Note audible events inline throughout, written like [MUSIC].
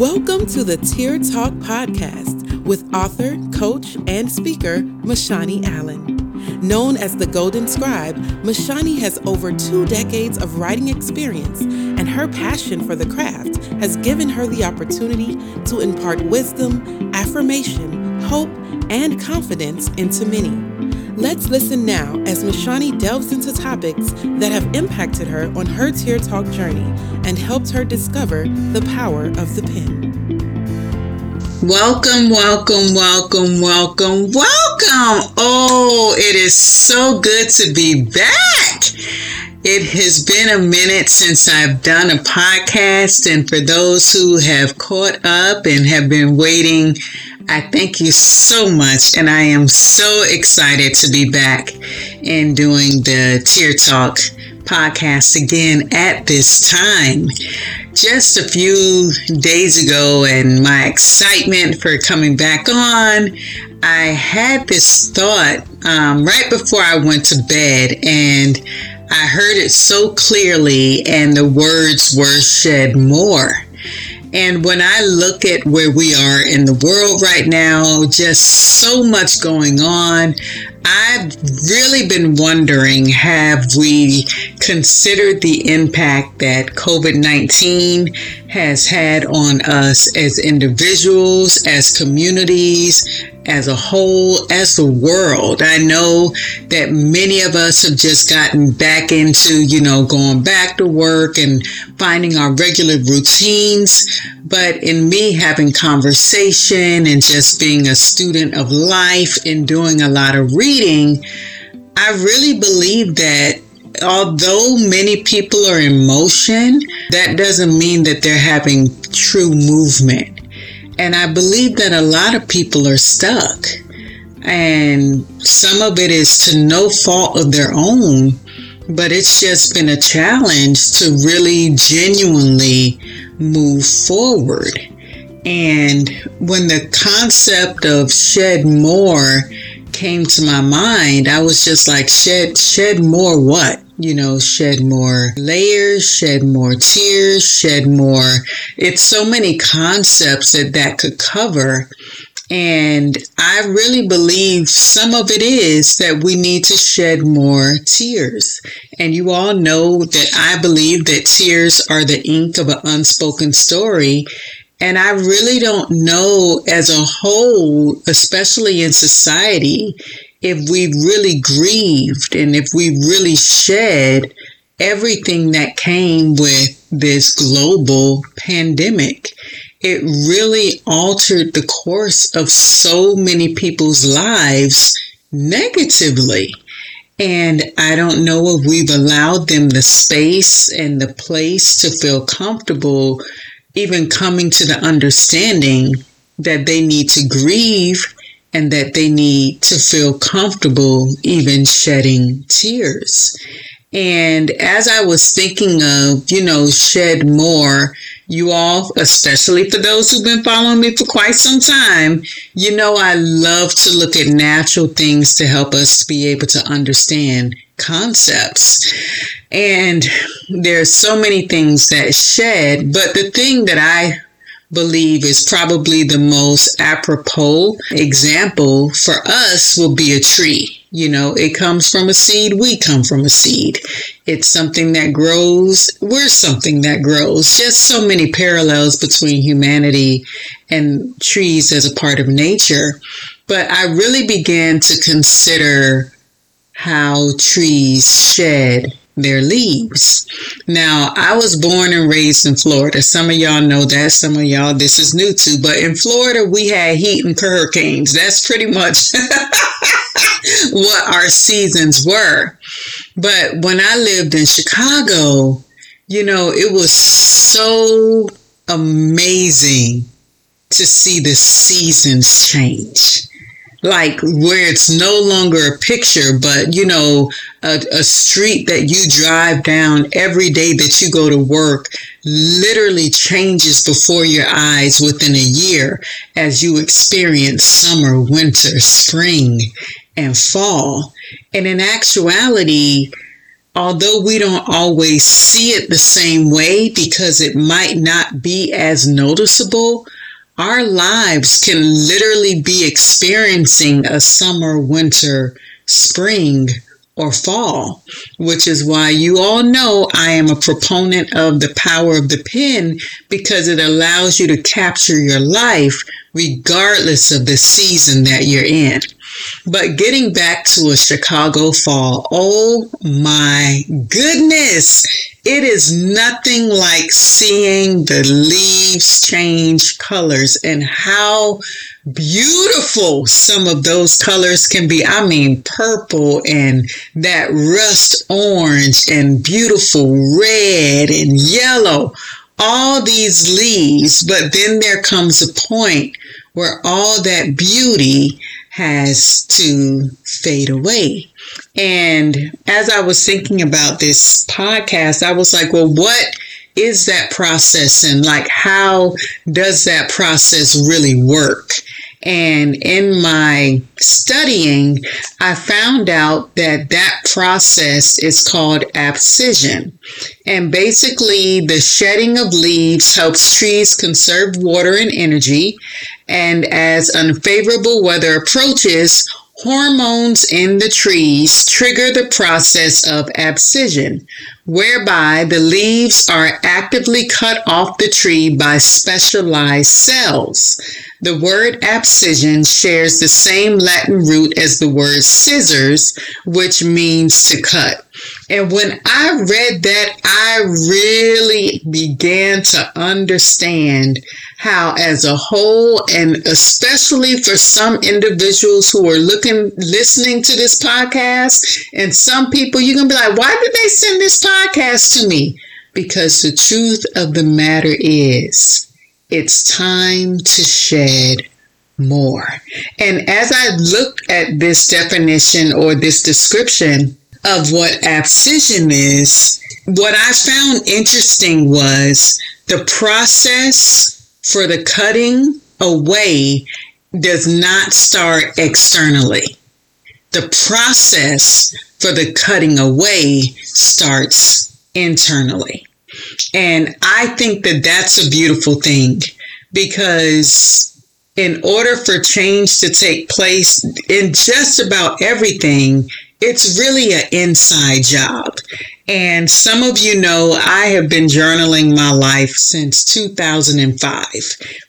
Welcome to the Tear Talk podcast with author, coach, and speaker MaShani Allen. Known as the Golden Scribe, MaShani has over two decades of writing experience, and her passion for the craft has given her the opportunity to impart wisdom, affirmation, hope, and confidence into many. Let's listen now as MaShani delves into topics that have impacted her on her Tear Talk journey and helped her discover the power of the pen. Welcome, welcome, welcome, welcome, welcome. Oh, it is so good to be back. It has been a minute since I've done a podcast, and for those who have caught up and have been waiting, I thank you so much. And I am so excited to be back and doing the Tear Talk podcast again at this time. Just a few days ago, and my excitement for coming back on, I had this thought um, right before I went to bed, and I heard it so clearly, and the words were shed more. And when I look at where we are in the world right now, just so much going on, I've really been wondering have we considered the impact that COVID 19 has had on us as individuals, as communities, as a whole, as the world. I know that many of us have just gotten back into, you know, going back to work and finding our regular routines. But in me having conversation and just being a student of life and doing a lot of reading, I really believe that although many people are in motion, that doesn't mean that they're having true movement. And I believe that a lot of people are stuck. And some of it is to no fault of their own, but it's just been a challenge to really genuinely move forward. And when the concept of shed more came to my mind, I was just like, shed, shed more what? You know, shed more layers, shed more tears, shed more. It's so many concepts that that could cover. And I really believe some of it is that we need to shed more tears. And you all know that I believe that tears are the ink of an unspoken story. And I really don't know as a whole, especially in society, if we really grieved and if we really shed everything that came with this global pandemic, it really altered the course of so many people's lives negatively. And I don't know if we've allowed them the space and the place to feel comfortable, even coming to the understanding that they need to grieve and that they need to feel comfortable even shedding tears. And as I was thinking of, you know, shed more, you all, especially for those who've been following me for quite some time, you know, I love to look at natural things to help us be able to understand concepts. And there's so many things that shed, but the thing that I believe is probably the most apropos example for us will be a tree. You know, it comes from a seed, we come from a seed. It's something that grows, we're something that grows. Just so many parallels between humanity and trees as a part of nature. But I really began to consider how trees shed their leaves. Now, I was born and raised in Florida. Some of y'all know that. Some of y'all, this is new to. But in Florida, we had heat and hurricanes. That's pretty much [LAUGHS] what our seasons were. But when I lived in Chicago, you know, it was so amazing to see the seasons change like where it's no longer a picture, but you know, a, a, street that you drive down every day that you go to work literally changes before your eyes within a year as you experience summer, winter, spring, and fall. And in actuality, although we don't always see it the same way because it might not be as noticeable, our lives can literally be experiencing a summer, winter, spring, or fall, which is why you all know I am a proponent of the power of the pen because it allows you to capture your life regardless of the season that you're in. But getting back to a Chicago fall, oh my goodness, it is nothing like seeing the leaves change colors and how beautiful some of those colors can be. I mean, purple and that rust orange and beautiful red and yellow. All these leaves, but then there comes a point where all that beauty has to fade away. And as I was thinking about this podcast, I was like, well, what is that process and like how does that process really work? And in my studying, I found out that that process is called abscission. And basically, the shedding of leaves helps trees conserve water and energy. And as unfavorable weather approaches, hormones in the trees trigger the process of abscission, whereby the leaves are actively cut off the tree by specialized cells. The word abscission shares the same Latin root as the word scissors, which means to cut. And when I read that, I really began to understand how, as a whole, and especially for some individuals who are looking, listening to this podcast, and some people, you're going to be like, why did they send this podcast to me? Because the truth of the matter is, it's time to shed more. And as I looked at this definition or this description of what abscission is, what I found interesting was the process for the cutting away does not start externally. The process for the cutting away starts internally. And I think that that's a beautiful thing because in order for change to take place in just about everything, it's really an inside job. And some of you know I have been journaling my life since 2005.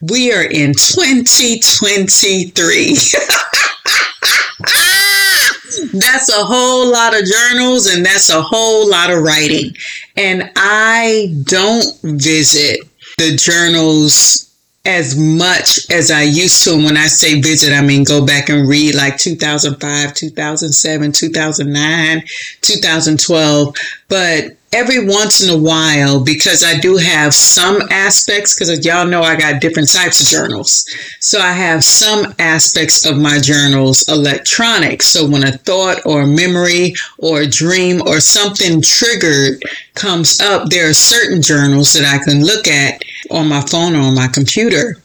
We are in 2023. [LAUGHS] that's a whole lot of journals and that's a whole lot of writing. And I don't visit the journals as much as I used to. And when I say visit, I mean go back and read like 2005, 2007, 2009, 2012. But every once in a while, because I do have some aspects, because y'all know I got different types of journals. So I have some aspects of my journals electronic. So when a thought or a memory or a dream or something triggered comes up, there are certain journals that I can look at on my phone or on my computer.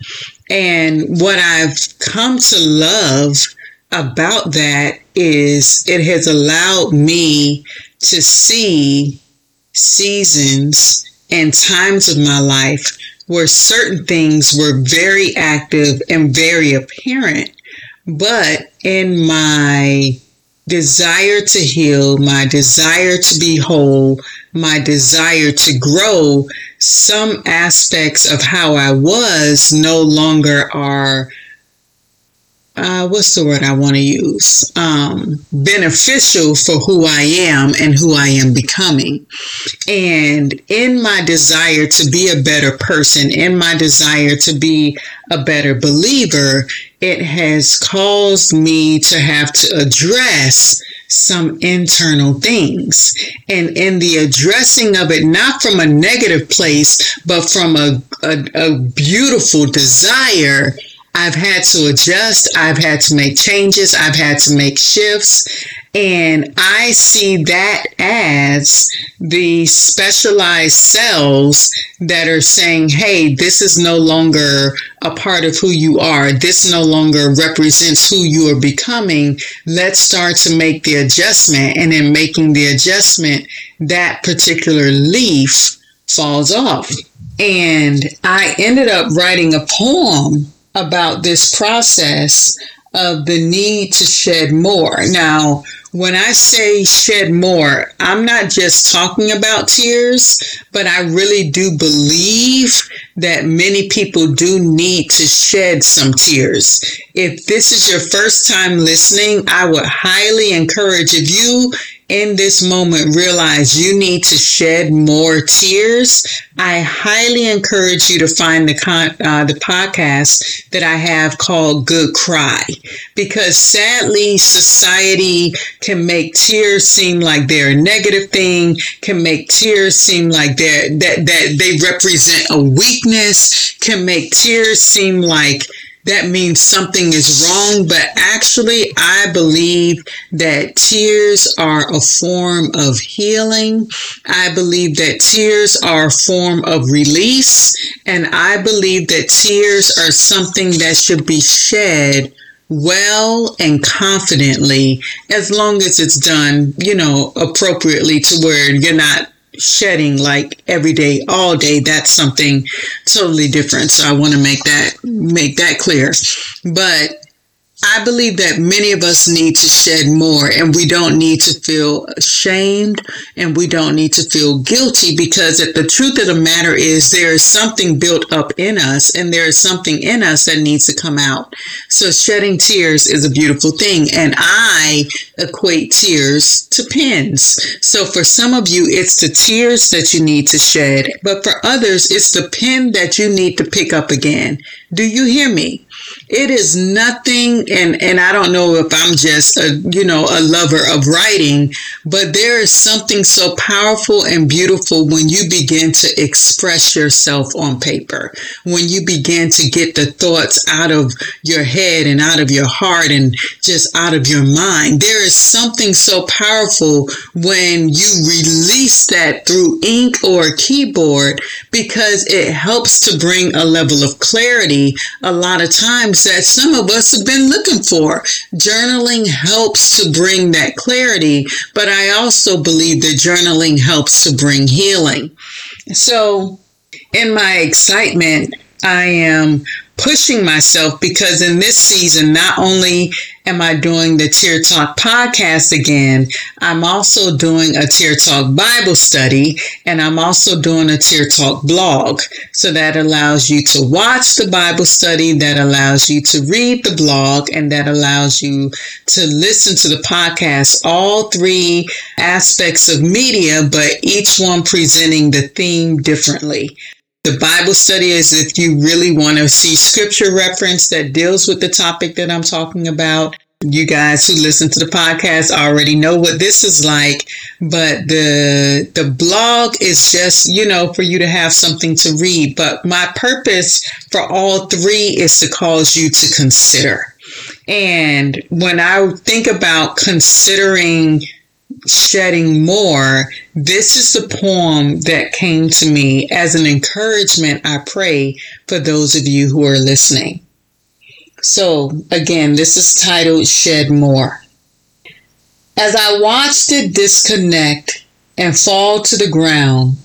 And what I've come to love about that is it has allowed me to see seasons and times of my life where certain things were very active and very apparent. But in my desire to heal, my desire to be whole, my desire to grow, some aspects of how I was no longer are uh, what's the word I want to use? Um, beneficial for who I am and who I am becoming. And in my desire to be a better person, in my desire to be a better believer, it has caused me to have to address some internal things. And in the addressing of it, not from a negative place, but from a, a, a beautiful desire I've had to adjust. I've had to make changes. I've had to make shifts. And I see that as the specialized cells that are saying, hey, this is no longer a part of who you are. This no longer represents who you are becoming. Let's start to make the adjustment. And in making the adjustment, that particular leaf falls off. And I ended up writing a poem about this process of the need to shed more. Now, when I say shed more, I'm not just talking about tears, but I really do believe that many people do need to shed some tears. If this is your first time listening, I would highly encourage if you in this moment realize you need to shed more tears, I highly encourage you to find the con- uh, the podcast that I have called Good Cry, because sadly, society can make tears seem like they're a negative thing, can make tears seem like they're that that they represent a weakness, can make tears seem like that means something is wrong. But actually, I believe that tears are a form of healing. I believe that tears are a form of release. And I believe that tears are something that should be shed well and confidently as long as it's done, you know, appropriately to where you're not shedding like every day, all day, that's something totally different. So I want to make that make that clear. But I believe that many of us need to shed more and we don't need to feel ashamed and we don't need to feel guilty because the truth of the matter is there is something built up in us and there is something in us that needs to come out. So shedding tears is a beautiful thing. And I equate tears to pins. So for some of you, it's the tears that you need to shed, but for others, it's the pen that you need to pick up again. Do you hear me? It is nothing, and, and I don't know if I'm just a, you know, a lover of writing, but there is something so powerful and beautiful when you begin to express yourself on paper, when you begin to get the thoughts out of your head and out of your heart and just out of your mind. There is something so powerful when you release that through ink or keyboard because it helps to bring a level of clarity a lot of times that some of us have been looking for. Journaling helps to bring that clarity, but I also believe that journaling helps to bring healing. So, in my excitement, I am pushing myself because in this season, not only am I doing the Tear Talk podcast again, I'm also doing a Tear Talk Bible study and I'm also doing a Tear Talk blog. So that allows you to watch the Bible study, that allows you to read the blog, and that allows you to listen to the podcast. All three aspects of media, but each one presenting the theme differently. The Bible study is if you really want to see scripture reference that deals with the topic that I'm talking about. You guys who listen to the podcast already know what this is like, but the the blog is just, you know, for you to have something to read. But my purpose for all three is to cause you to consider. And when I think about considering shedding more, this is the poem that came to me as an encouragement, I pray, for those of you who are listening. So, again, this is titled Shed More. As I watched it disconnect and fall to the ground,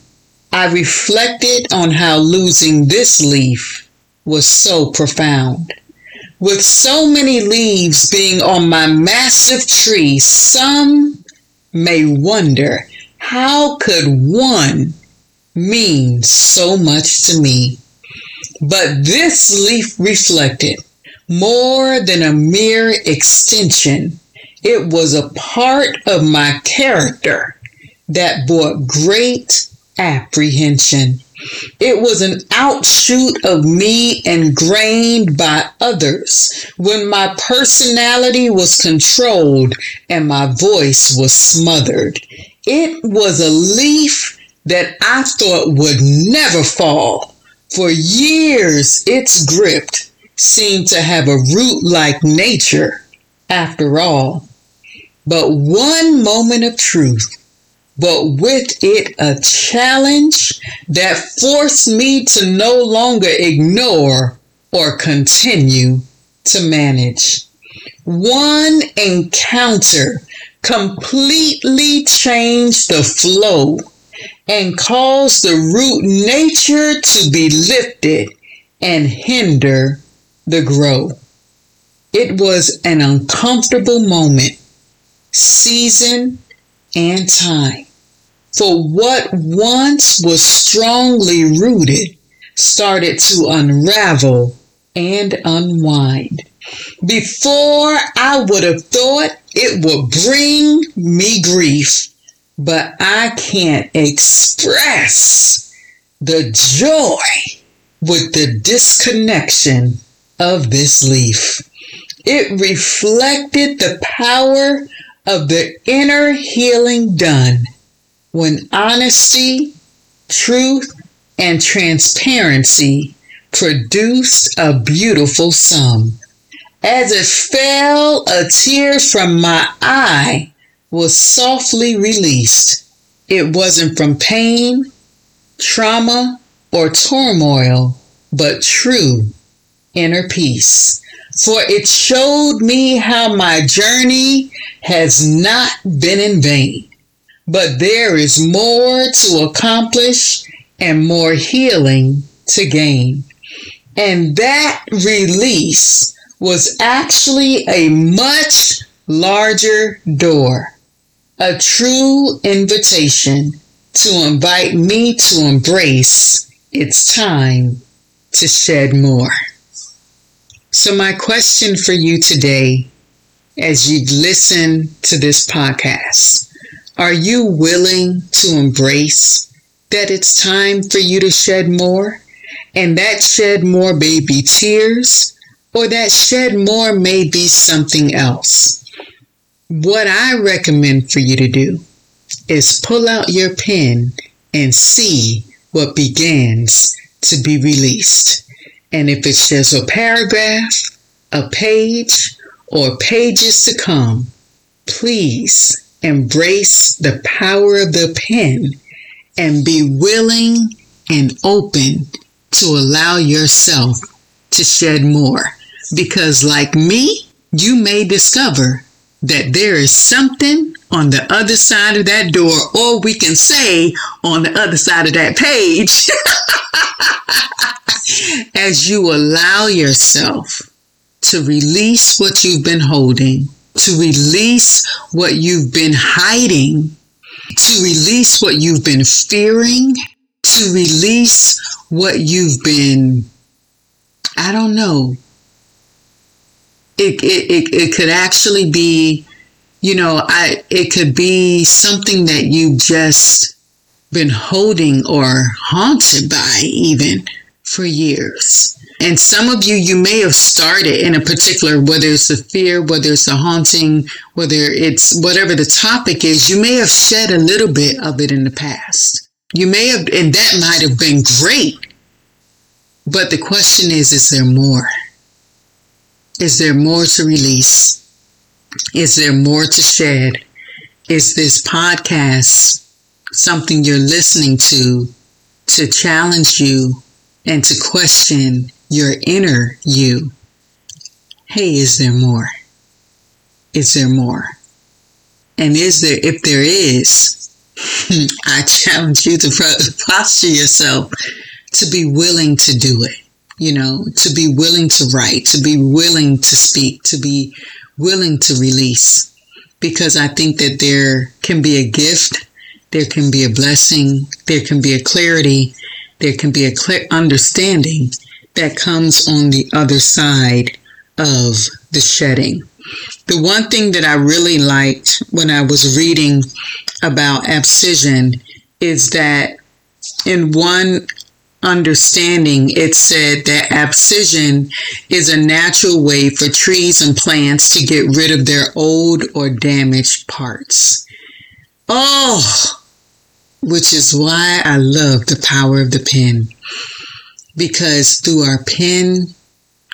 I reflected on how losing this leaf was so profound. With so many leaves being on my massive tree, some may wonder how could one mean so much to me? But this leaf reflected more than a mere extension. It was a part of my character that brought great apprehension. It was an outshoot of me ingrained by others when my personality was controlled and my voice was smothered. It was a leaf that I thought would never fall. For years, its grip seemed to have a root like nature after all. but one moment of truth, but with it a challenge that forced me to no longer ignore or continue to manage. One encounter completely changed the flow and caused the root nature to be lifted and hinder the growth. It was an uncomfortable moment, season, and time. For what once was strongly rooted started to unravel and unwind. Before I would have thought it would bring me grief, but I can't express the joy with the disconnection of this leaf. It reflected the power of the inner healing done when honesty, truth, and transparency produced a beautiful sum. As it fell, a tear from my eye was softly released. It wasn't from pain, trauma, or turmoil, but true inner peace. For it showed me how my journey has not been in vain, but there is more to accomplish and more healing to gain. And that release was actually a much larger door, a true invitation to invite me to embrace it's time to shed more. So, my question for you today, as you listen to this podcast, are you willing to embrace that it's time for you to shed more? And that shed more may be tears, or that shed more may be something else. What I recommend for you to do is pull out your pen and see what begins to be released. And if it's just a paragraph, a page, or pages to come, please embrace the power of the pen and be willing and open to allow yourself to shed more. Because, like me, you may discover that there is something on the other side of that door, or we can say on the other side of that page, [LAUGHS] as you allow yourself to release what you've been holding, to release what you've been hiding, to release what you've been fearing, to release what you've been, I don't know. It, it, it, it could actually be you know, I it could be something that you've just been holding or haunted by even for years. And some of you, you may have started in a particular, whether it's a fear, whether it's a haunting, whether it's whatever the topic is, you may have shed a little bit of it in the past. You may have, and that might have been great. But the question is, is there more? Is there more to release? Is there more to shed? Is this podcast something you're listening to to challenge you and to question your inner you? Hey, is there more? Is there more? And is there, if there is, [LAUGHS] I challenge you to posture yourself to be willing to do it, you know, to be willing to write, to be willing to speak, to be willing to release because I think that there can be a gift, there can be a blessing, there can be a clarity, there can be a clear understanding that comes on the other side of the shedding. The one thing that I really liked when I was reading about abscission is that in one understanding, it said that abscission is a natural way for trees and plants to get rid of their old or damaged parts. Oh, which is why I love the power of the pen. Because through our pen,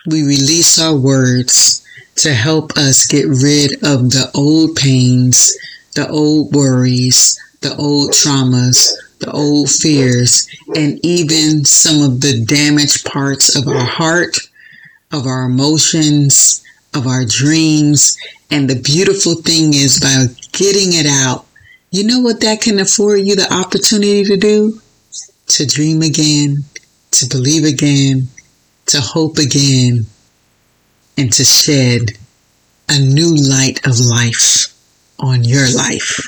we release our words to help us get rid of the old pains, the old worries, the old traumas, the old fears, and even some of the damaged parts of our heart, of our emotions, of our dreams. And the beautiful thing is by getting it out, you know what that can afford you the opportunity to do? To dream again, to believe again, to hope again, and to shed a new light of life on your life.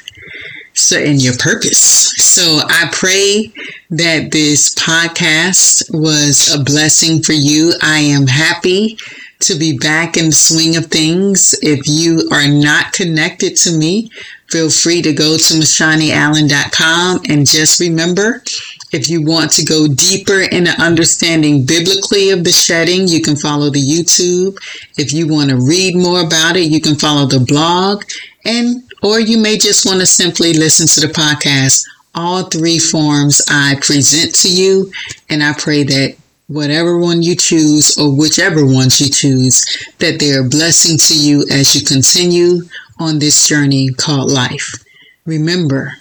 So, in your purpose. So, I pray that this podcast was a blessing for you. I am happy to be back in the swing of things. If you are not connected to me, feel free to go to MashaniAllen.com and just remember if you want to go deeper in the understanding biblically of the shedding, you can follow the YouTube. If you want to read more about it, you can follow the blog and or you may just want to simply listen to the podcast. All three forms I present to you and I pray that whatever one you choose or whichever ones you choose, that they're a blessing to you as you continue on this journey called life. Remember,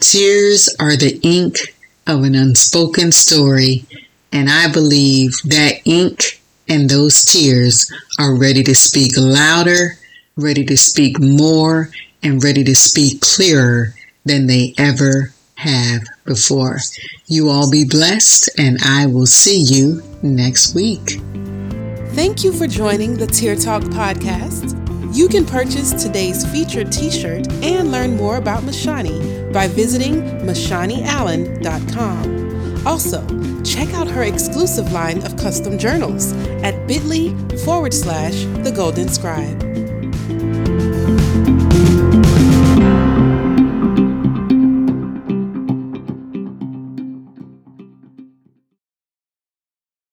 tears are the ink of an unspoken story, and I believe that ink and those tears are ready to speak louder, ready to speak more, and ready to speak clearer than they ever have before. You all be blessed, and I will see you next week. Thank you for joining the Tear Talk podcast. You can purchase today's featured t shirt and learn more about MaShani by visiting MashaniAllen.com. Also, check out her exclusive line of custom journals at bit.ly forward slash the golden scribe.